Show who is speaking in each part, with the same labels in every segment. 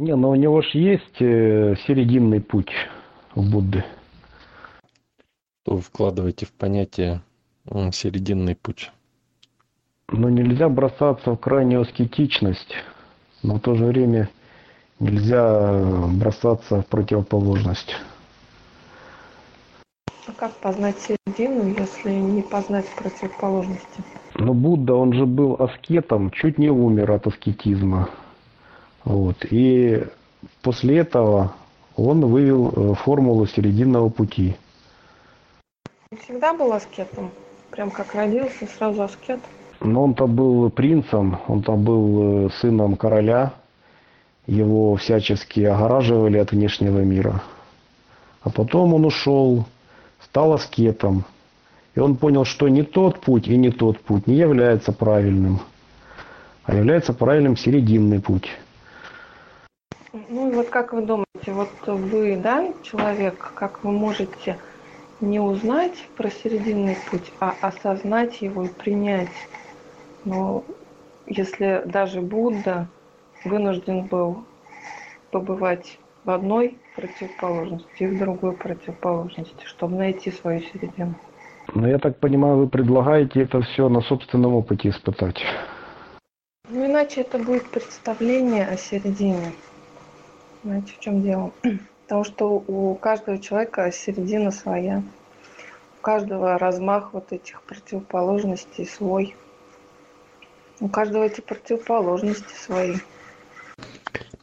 Speaker 1: Не, но у него же есть э, серединный путь у Будды.
Speaker 2: Что вы вкладываете в понятие серединный путь?
Speaker 1: Но нельзя бросаться в крайнюю аскетичность, но в то же время нельзя бросаться в противоположность.
Speaker 3: А как познать середину, если не познать противоположности?
Speaker 1: Но Будда, он же был аскетом, чуть не умер от аскетизма. Вот. И после этого он вывел э, формулу серединного пути.
Speaker 3: Всегда был аскетом? Прям как родился, сразу аскет?
Speaker 1: Но он-то был принцем, он там был э, сыном короля, его всячески огораживали от внешнего мира. А потом он ушел, стал аскетом, и он понял, что не тот путь и не тот путь не является правильным, а является правильным серединный путь.
Speaker 3: Ну и вот как вы думаете, вот вы, да, человек, как вы можете не узнать про серединный путь, а осознать его и принять? Но если даже Будда вынужден был побывать в одной противоположности и в другой противоположности, чтобы найти свою середину.
Speaker 1: Но я так понимаю, вы предлагаете это все на собственном опыте испытать.
Speaker 3: Ну иначе это будет представление о середине. Знаете, в чем дело? Потому что у каждого человека середина своя. У каждого размах вот этих противоположностей свой. У каждого эти противоположности свои.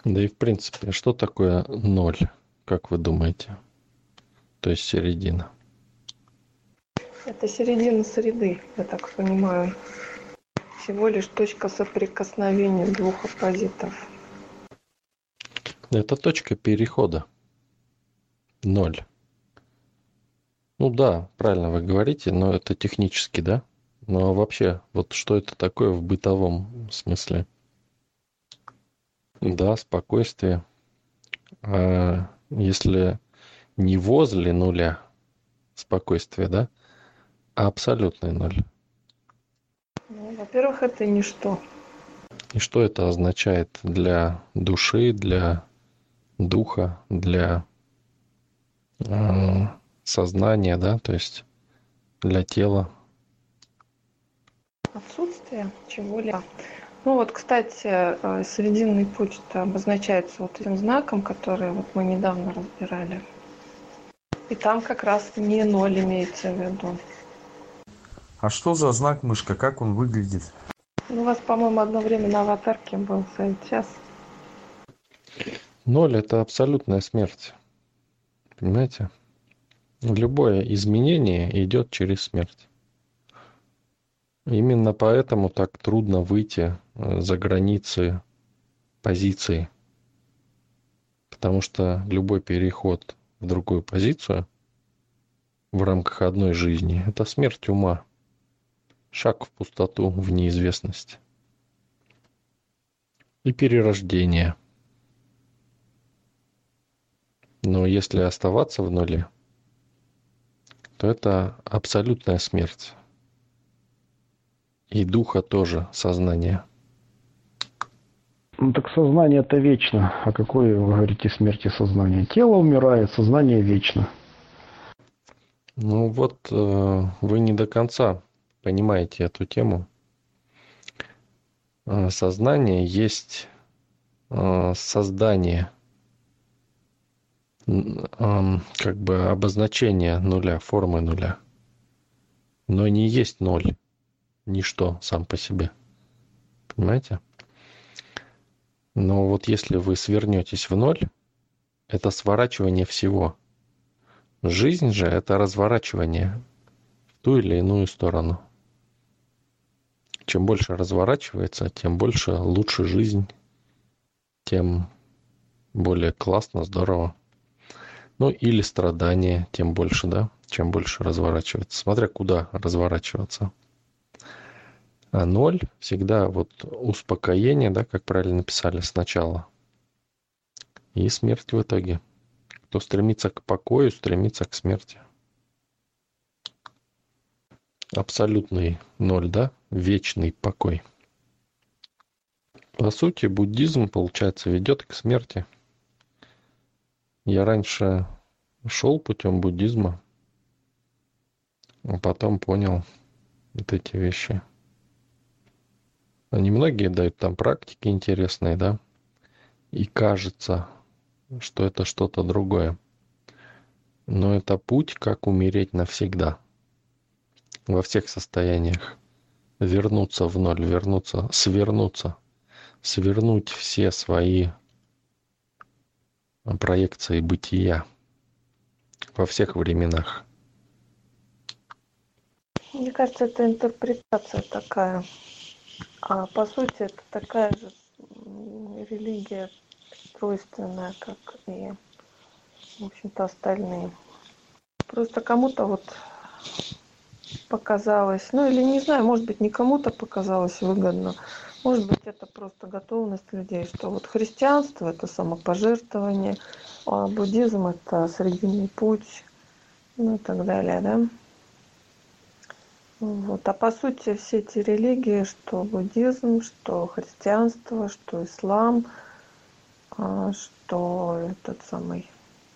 Speaker 2: Да и в принципе, что такое ноль, как вы думаете? То есть середина.
Speaker 3: Это середина среды, я так понимаю. Всего лишь точка соприкосновения двух оппозитов.
Speaker 2: Это точка перехода. Ноль. Ну да, правильно вы говорите, но это технически, да? Но вообще, вот что это такое в бытовом смысле? Да, спокойствие. А если не возле нуля спокойствие, да, а абсолютный ноль.
Speaker 3: Ну, во-первых, это ничто.
Speaker 2: И что это означает для души, для духа, для э, сознания, да, то есть для тела?
Speaker 3: Отсутствие чего-либо. Ну вот, кстати, э, срединный путь обозначается вот этим знаком, который вот мы недавно разбирали. И там как раз не ноль имеется в виду.
Speaker 4: А что за знак мышка? Как он выглядит?
Speaker 3: Ну, у вас, по-моему, одно время на аватарке был сейчас.
Speaker 2: Ноль – это абсолютная смерть. Понимаете? Любое изменение идет через смерть. Именно поэтому так трудно выйти э, за границы позиции. Потому что любой переход в другую позицию в рамках одной жизни – это смерть ума. Шаг в пустоту, в неизвестность. И перерождение. Но если оставаться в нуле, то это абсолютная смерть. И духа тоже, сознание.
Speaker 1: Ну так сознание это вечно. А какой, вы говорите, смерти сознания? Тело умирает, сознание вечно.
Speaker 2: Ну вот э, вы не до конца понимаете эту тему. Э, сознание есть э, создание, как бы обозначение нуля, формы нуля. Но не есть ноль ничто сам по себе. Понимаете? Но вот если вы свернетесь в ноль, это сворачивание всего. Жизнь же это разворачивание в ту или иную сторону. Чем больше разворачивается, тем больше лучше жизнь, тем более классно, здорово. Ну или страдания, тем больше, да, чем больше разворачивается. Смотря куда разворачиваться. А ноль всегда вот успокоение, да, как правильно написали сначала. И смерть в итоге. Кто стремится к покою, стремится к смерти. Абсолютный ноль, да? Вечный покой. По сути, буддизм, получается, ведет к смерти. Я раньше шел путем буддизма, а потом понял вот эти вещи. Они многие дают там практики интересные, да? И кажется, что это что-то другое. Но это путь, как умереть навсегда. Во всех состояниях. Вернуться в ноль, вернуться, свернуться. Свернуть все свои проекции бытия во всех временах.
Speaker 3: Мне кажется, это интерпретация такая. А по сути, это такая же религия тройственная, как и, в общем-то, остальные. Просто кому-то вот показалось, ну или не знаю, может быть, не кому-то показалось выгодно, может быть, это просто готовность людей, что вот христианство – это самопожертвование, а буддизм – это срединный путь, ну и так далее, да. Вот. А по сути все эти религии, что буддизм, что христианство, что ислам, а, что этот самый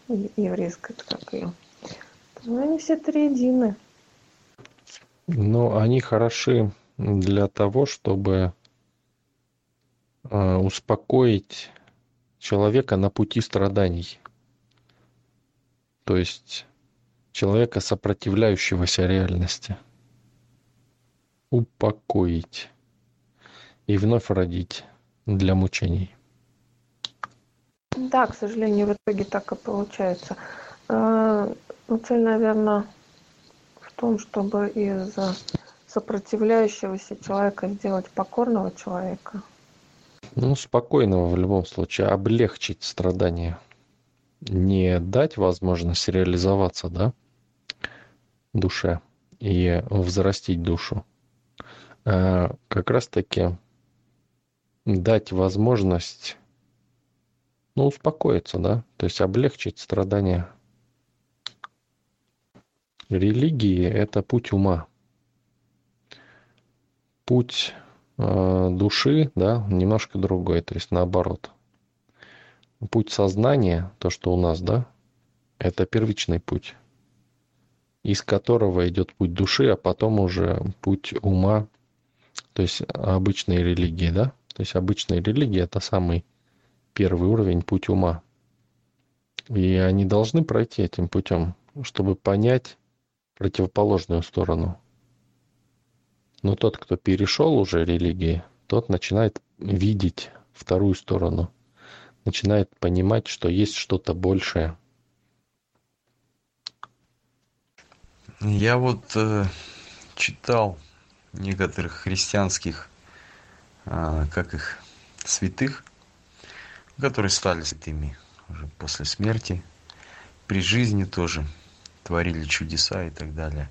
Speaker 3: еврейская, как ее, ну, они все триедины.
Speaker 2: Но они хороши для того, чтобы успокоить человека на пути страданий. То есть человека, сопротивляющегося реальности упокоить и вновь родить для мучений.
Speaker 3: Да, к сожалению, в итоге так и получается. А, ну, цель, наверное, в том, чтобы из сопротивляющегося человека сделать покорного человека.
Speaker 2: Ну, спокойного в любом случае, облегчить страдания. Не дать возможность реализоваться, да, душе и взрастить душу, Э, как раз-таки дать возможность, ну, успокоиться, да, то есть облегчить страдания. Религии – это путь ума. Путь души, да, немножко другой, то есть наоборот. Путь сознания, то, что у нас, да, это первичный путь, из которого идет путь души, а потом уже путь ума, то есть обычные религии, да? То есть обычные религии – это самый первый уровень путь ума. И они должны пройти этим путем, чтобы понять противоположную сторону. Но тот, кто перешел уже религии, тот начинает видеть вторую сторону, начинает понимать, что есть что-то большее.
Speaker 4: Я вот э, читал некоторых христианских, а, как их, святых, которые стали святыми уже после смерти, при жизни тоже творили чудеса и так далее.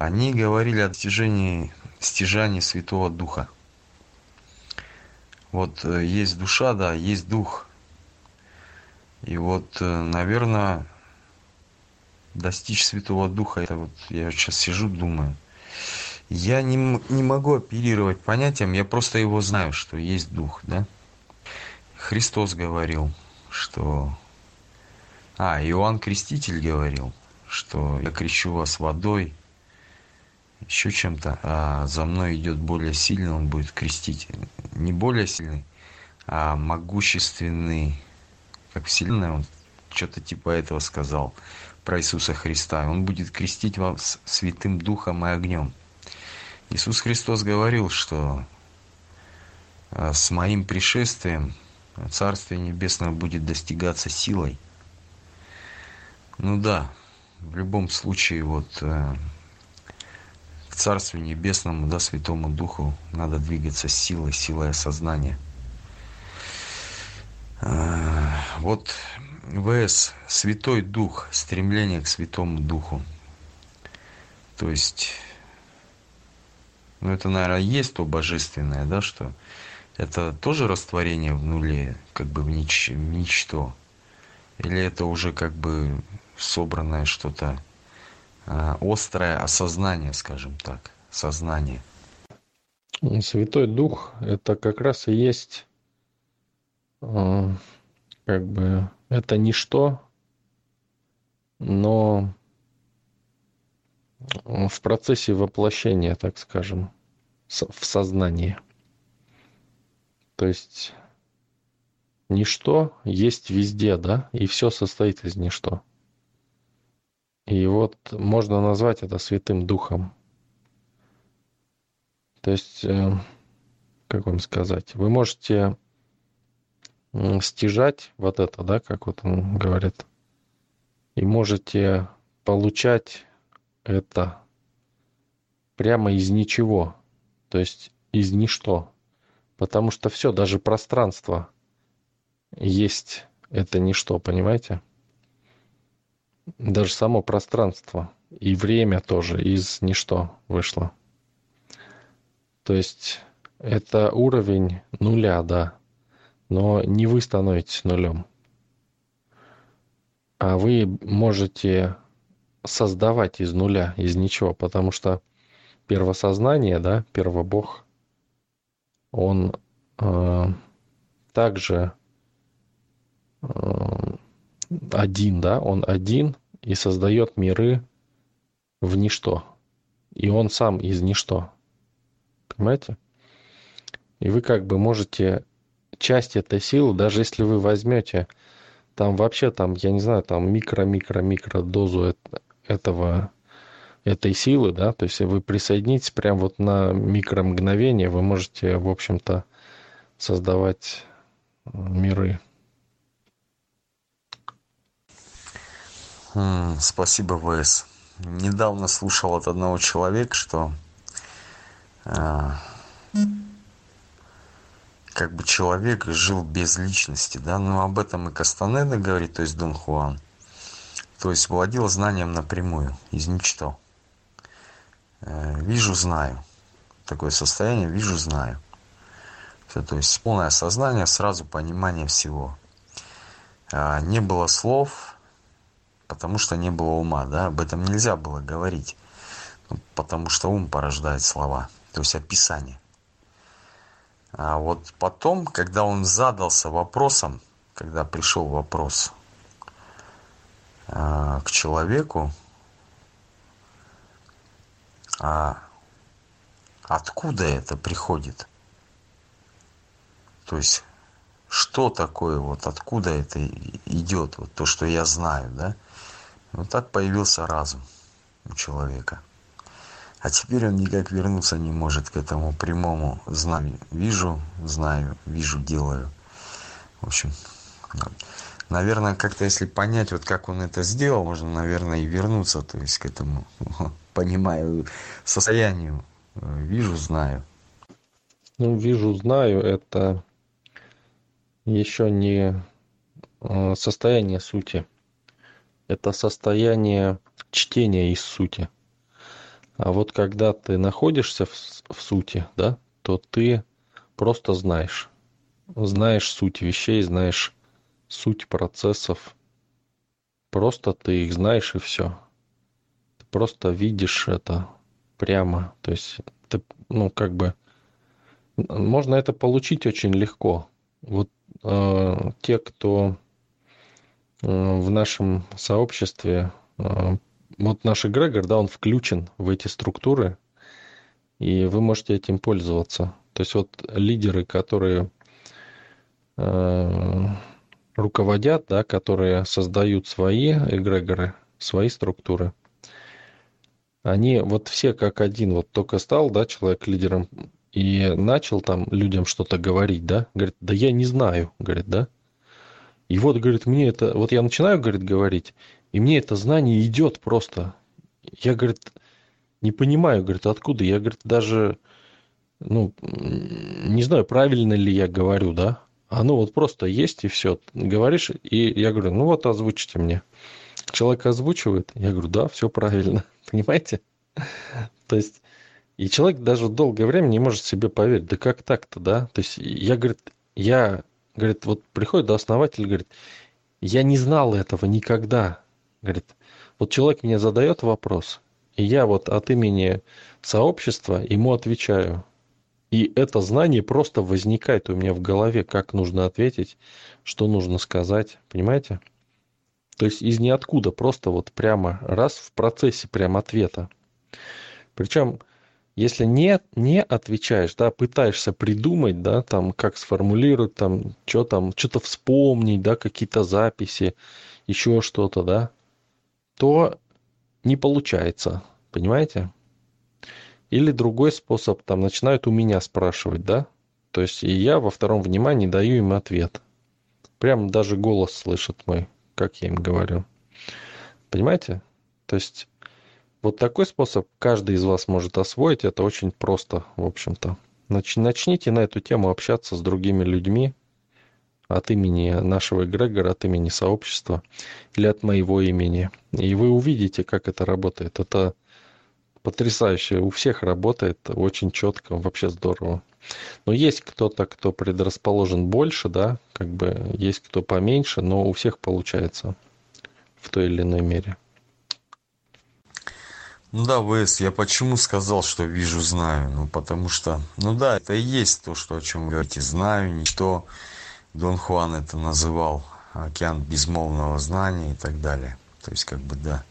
Speaker 4: Они говорили о достижении стяжания Святого Духа. Вот э, есть душа, да, есть дух. И вот, э, наверное, достичь Святого Духа, это вот я сейчас сижу, думаю – я не, не могу оперировать понятием, я просто его знаю, что есть дух, да? Христос говорил, что... А, Иоанн Креститель говорил, что я крещу вас водой, еще чем-то, а за мной идет более сильный, он будет крестить. Не более сильный, а могущественный, как вселенная, он что-то типа этого сказал про Иисуса Христа. Он будет крестить вас святым духом и огнем. Иисус Христос говорил, что а, с моим пришествием Царствие Небесное будет достигаться силой. Ну да, в любом случае вот э, Царствию Небесному, да, Святому Духу надо двигаться силой, силой осознания. Э, вот ВС, Святой Дух, стремление к Святому Духу. То есть ну, это, наверное, есть то божественное, да, что это тоже растворение в нуле, как бы в, нич в ничто? Или это уже как бы собранное что-то острое осознание, скажем так, сознание?
Speaker 2: Святой Дух – это как раз и есть э, как бы это ничто, но в процессе воплощения, так скажем, в сознании. То есть ничто есть везде, да, и все состоит из ничто. И вот можно назвать это Святым Духом. То есть, э, как вам сказать, вы можете стяжать вот это, да, как вот он говорит, и можете получать это прямо из ничего, то есть из ничто. Потому что все, даже пространство есть это ничто, понимаете? Даже само пространство и время тоже из ничто вышло. То есть это уровень нуля, да. Но не вы становитесь нулем. А вы можете создавать из нуля, из ничего, потому что первосознание, да, первобог, он э, также э, один, да, он один и создает миры в ничто. И он сам из ничто. Понимаете? И вы как бы можете часть этой силы, даже если вы возьмете там вообще там, я не знаю, там микро-микро-микро дозу этого этой силы, да, то есть вы присоединитесь прям вот на микромгновение, вы можете, в общем-то, создавать э, миры.
Speaker 4: Спасибо, ВС. Недавно слушал от одного человека, что э, как бы человек жил без личности, да, но об этом и Кастанеда говорит, то есть Дон Хуан, то есть владел знанием напрямую, из ничто. Э, вижу, знаю. Такое состояние, вижу, знаю. Все, то есть полное осознание, сразу понимание всего. А, не было слов, потому что не было ума, да, об этом нельзя было говорить, ну, потому что ум порождает слова, то есть описание. А вот потом, когда он задался вопросом, когда пришел вопрос э, к человеку, а откуда это приходит? То есть, что такое, вот откуда это идет, вот то, что я знаю, да? Вот так появился разум у человека. А теперь он никак вернуться не может к этому прямому знанию. Вижу, знаю, вижу, делаю. В общем, наверное, как-то если понять, вот как он это сделал, можно, наверное, и вернуться, то есть к этому, понимаю, состоянию. Вижу, знаю.
Speaker 2: Ну, вижу, знаю, это еще не э, состояние сути. Это состояние чтения из сути. А вот когда ты находишься в, в сути, да, то ты просто знаешь. Знаешь суть вещей, знаешь суть процессов. Просто ты их знаешь и все. Ты просто видишь это прямо. То есть ты, ну, как бы, можно это получить очень легко. Вот э, те, кто в нашем сообществе э, вот наш эгрегор, да, он включен в эти структуры, и вы можете этим пользоваться. То есть вот лидеры, которые э, руководят, да, которые создают свои эгрегоры, свои структуры, они вот все как один, вот только стал, да, человек лидером и начал там людям что-то говорить, да, говорит, да я не знаю, говорит, да. И вот, говорит, мне это, вот я начинаю, говорит, говорить, и мне это знание идет просто. Я, говорит, не понимаю, говорит, откуда. Я, говорит, даже, ну, не знаю, правильно ли я говорю, да. Оно вот просто есть и все. Говоришь, и я говорю, ну вот озвучите мне. Человек озвучивает, я говорю, да, все правильно. Понимаете? То есть, и человек даже долгое время не может себе поверить, да как так-то, да? То есть, я, говорит, я, говорит, вот приходит до основателя, говорит, я не знал этого никогда. Говорит, вот человек мне задает вопрос, и я вот от имени сообщества ему отвечаю. И это знание просто возникает у меня в голове, как нужно ответить, что нужно сказать, понимаете? То есть из ниоткуда, просто вот прямо раз в процессе прям ответа. Причем, если не, не отвечаешь, да, пытаешься придумать, да, там, как сформулировать, там, что там, что-то вспомнить, да, какие-то записи, еще что-то, да, то не получается, понимаете? Или другой способ, там начинают у меня спрашивать, да? То есть и я во втором внимании даю им ответ. Прям даже голос слышат мой, как я им говорю. Понимаете? То есть вот такой способ каждый из вас может освоить. Это очень просто, в общем-то. Начните на эту тему общаться с другими людьми от имени нашего эгрегора, от имени сообщества или от моего имени. И вы увидите, как это работает. Это потрясающе. У всех работает очень четко, вообще здорово. Но есть кто-то, кто предрасположен больше, да, как бы есть кто поменьше, но у всех получается в той или иной мере.
Speaker 4: Ну да, ВС, я почему сказал, что вижу, знаю? Ну, потому что, ну да, это и есть то, что, о чем вы говорите. Знаю, ничто. Дон Хуан это называл океан безмолвного знания и так далее. То есть, как бы, да.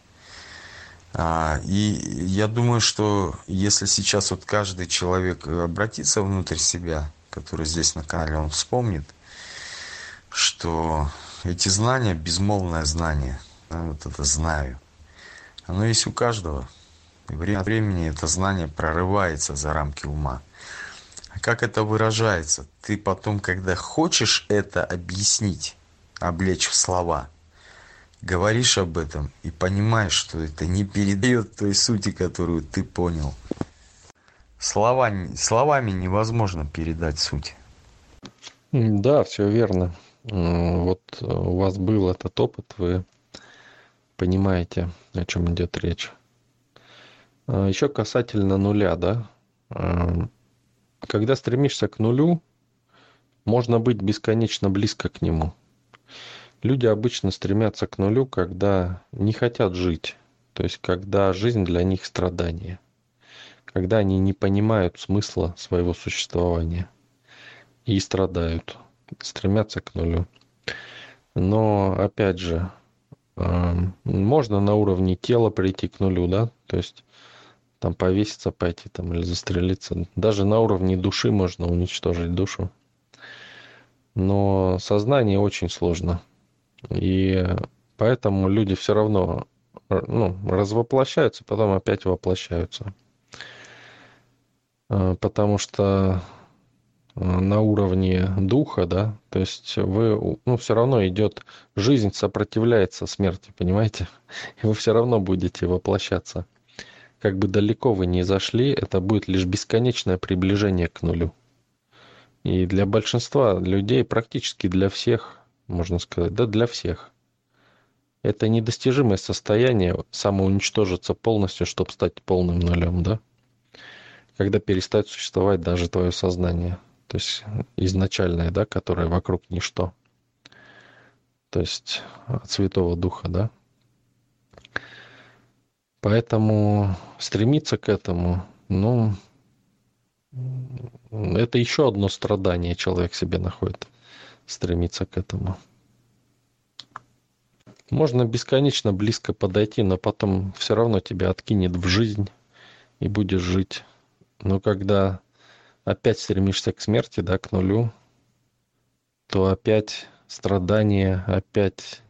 Speaker 4: А, и я думаю, что если сейчас вот каждый человек обратится внутрь себя, который здесь на канале, он вспомнит, что эти знания, безмолвное знание, вот это знаю, оно есть у каждого. Время от времени это знание прорывается за рамки ума. А как это выражается? Ты потом, когда хочешь это объяснить, облечь в слова – говоришь об этом и понимаешь, что это не передает той сути, которую ты понял. Слова, словами невозможно передать суть.
Speaker 2: Да, все верно. Вот у вас был этот опыт, вы понимаете, о чем идет речь. А Еще касательно нуля, да. Когда стремишься к нулю, можно быть бесконечно близко к нему – Люди обычно стремятся к нулю, когда не хотят жить. То есть, когда жизнь для них страдание. Когда они не понимают смысла своего существования. И страдают. Стремятся к нулю. Но, опять же, эм, можно на уровне тела прийти к нулю, да? То есть, там повеситься пойти там или застрелиться. Даже на уровне души можно уничтожить душу. Но сознание очень сложно. И поэтому люди все равно ну, развоплощаются, потом опять воплощаются. А, потому что а, на уровне духа, да, то есть вы, ну, все равно идет, жизнь сопротивляется смерти, понимаете? И вы все равно будете воплощаться. Как бы далеко вы ни зашли, это будет лишь бесконечное приближение к нулю. И для большинства людей, практически для всех, можно сказать, да для всех. Это недостижимое состояние самоуничтожиться полностью, чтобы стать полным нулем, да? Когда перестает существовать даже твое сознание. То есть изначальное, да, которое вокруг ничто. То есть от Святого Духа, да? Поэтому стремиться к этому, ну, это еще одно страдание человек себе находит стремиться к этому. Можно бесконечно близко подойти, но потом все равно тебя откинет в жизнь и будешь жить. Но когда опять стремишься к смерти, да, к нулю, то опять страдания, опять...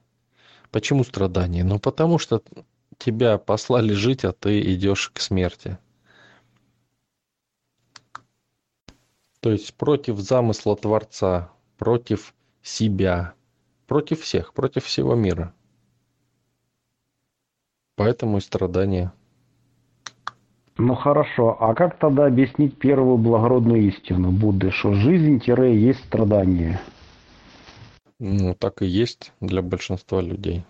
Speaker 2: Почему страдания? Ну, потому что тебя послали жить, а ты идешь к смерти. То есть против замысла Творца, против себя, против всех, против всего мира. Поэтому и страдания.
Speaker 1: Ну хорошо, а как тогда объяснить первую благородную истину Будды, что жизнь-есть страдание?
Speaker 2: Ну, так и есть для большинства людей.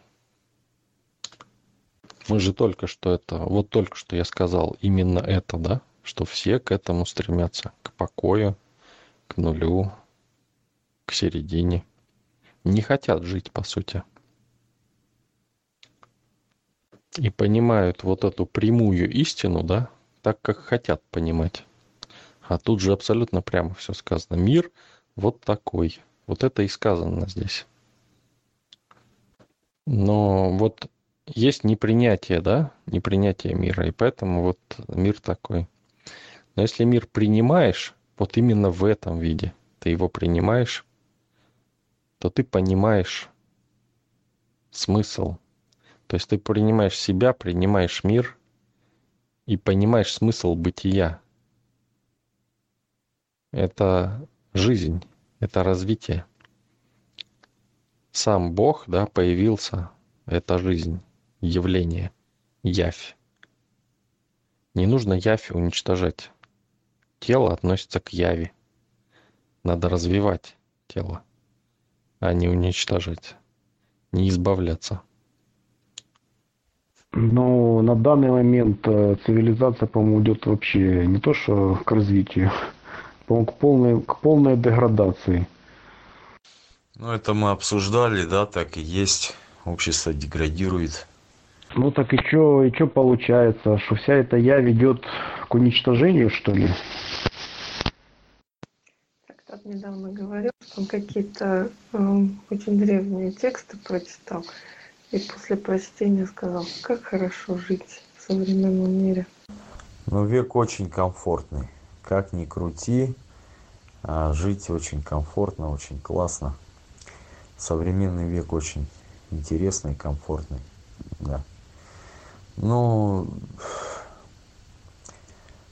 Speaker 2: Мы же только что это, вот только что я сказал именно это, да, что все к этому стремятся, к покою, к нулю, к середине. Не хотят жить, по сути. И понимают вот эту прямую истину, да, так, как хотят понимать. А тут же абсолютно прямо все сказано. Мир вот такой. Вот это и сказано здесь. Но вот есть непринятие, да, непринятие мира, и поэтому вот мир такой. Но если мир принимаешь, вот именно в этом виде, ты его принимаешь, то ты понимаешь смысл. То есть ты принимаешь себя, принимаешь мир и понимаешь смысл бытия. Это жизнь, это развитие. Сам Бог, да, появился, это жизнь, явление, явь. Не нужно явь уничтожать. Тело относится к яви. Надо развивать тело, а не уничтожать, не избавляться.
Speaker 1: Но на данный момент э, цивилизация, по-моему, идет вообще не то что к развитию, по-моему, к полной, к полной деградации.
Speaker 4: Ну, это мы обсуждали, да, так и есть. Общество деградирует.
Speaker 1: Ну так и что и чё получается, что вся эта я ведет к уничтожению, что ли?
Speaker 3: Как-то недавно говорил, что он какие-то э, очень древние тексты прочитал. И после прочтения сказал, как хорошо жить в современном мире.
Speaker 4: Но век очень комфортный. Как ни крути, а жить очень комфортно, очень классно. Современный век очень интересный, комфортный. Да. Ну,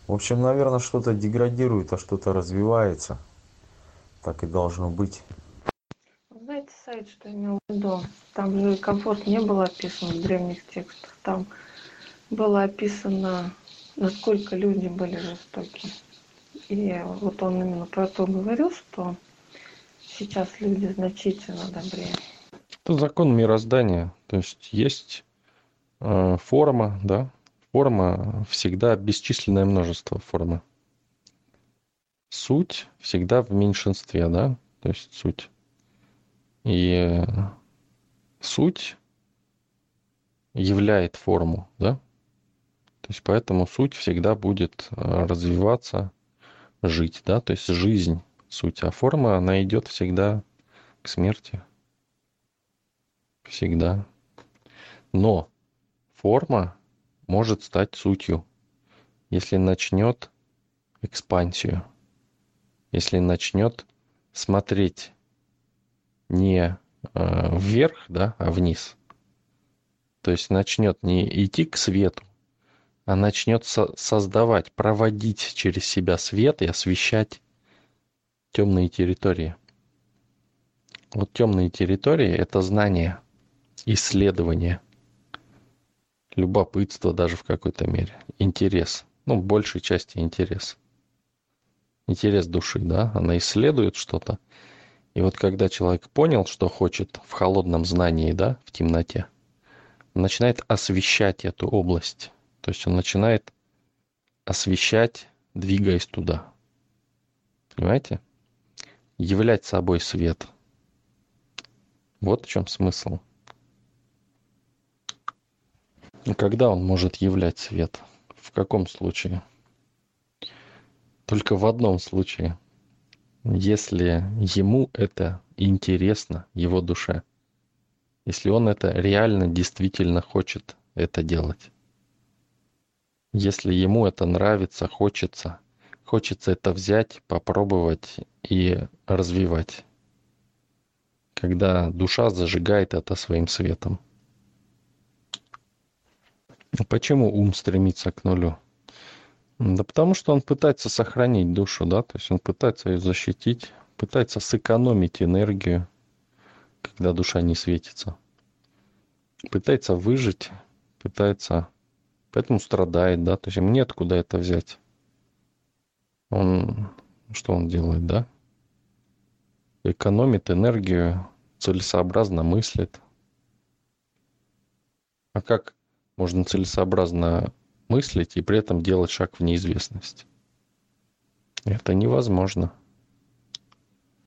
Speaker 4: в общем, наверное, что-то деградирует, а что-то развивается. Так и должно быть.
Speaker 3: Знаете, сайт, что имел в виду? Там же комфорт не было описан в древних текстах. Там было описано, насколько люди были жестоки. И вот он именно про то говорил, что сейчас люди значительно добрее.
Speaker 2: Это закон мироздания. То есть есть форма, да, форма всегда бесчисленное множество формы. Суть всегда в меньшинстве, да, то есть суть. И суть являет форму, да? То есть поэтому суть всегда будет э, развиваться, жить, да? То есть жизнь суть, а форма, она идет всегда к смерти. Всегда. Но форма может стать сутью, если начнет экспансию, если начнет смотреть не э, вверх, да, а вниз. То есть начнет не идти к свету, а начнет со- создавать, проводить через себя свет и освещать темные территории. Вот темные территории – это знание, исследование, любопытство даже в какой-то мере, интерес, ну, в большей части интерес. Интерес души, да, она исследует что-то, и вот когда человек понял, что хочет в холодном знании, да, в темноте, он начинает освещать эту область. То есть он начинает освещать, двигаясь туда. Понимаете? Являть собой свет. Вот в чем смысл. И когда он может являть свет? В каком случае? Только в одном случае – если ему это интересно, его душе, если он это реально, действительно хочет это делать. Если ему это нравится, хочется, хочется это взять, попробовать и развивать. Когда душа зажигает это своим светом. Почему ум стремится к нулю? Да потому что он пытается сохранить душу, да, то есть он пытается ее защитить, пытается сэкономить энергию, когда душа не светится. Пытается выжить, пытается, поэтому страдает, да, то есть ему нет куда это взять. Он, что он делает, да? Экономит энергию, целесообразно мыслит. А как можно целесообразно мыслить и при этом делать шаг в неизвестность. Это невозможно.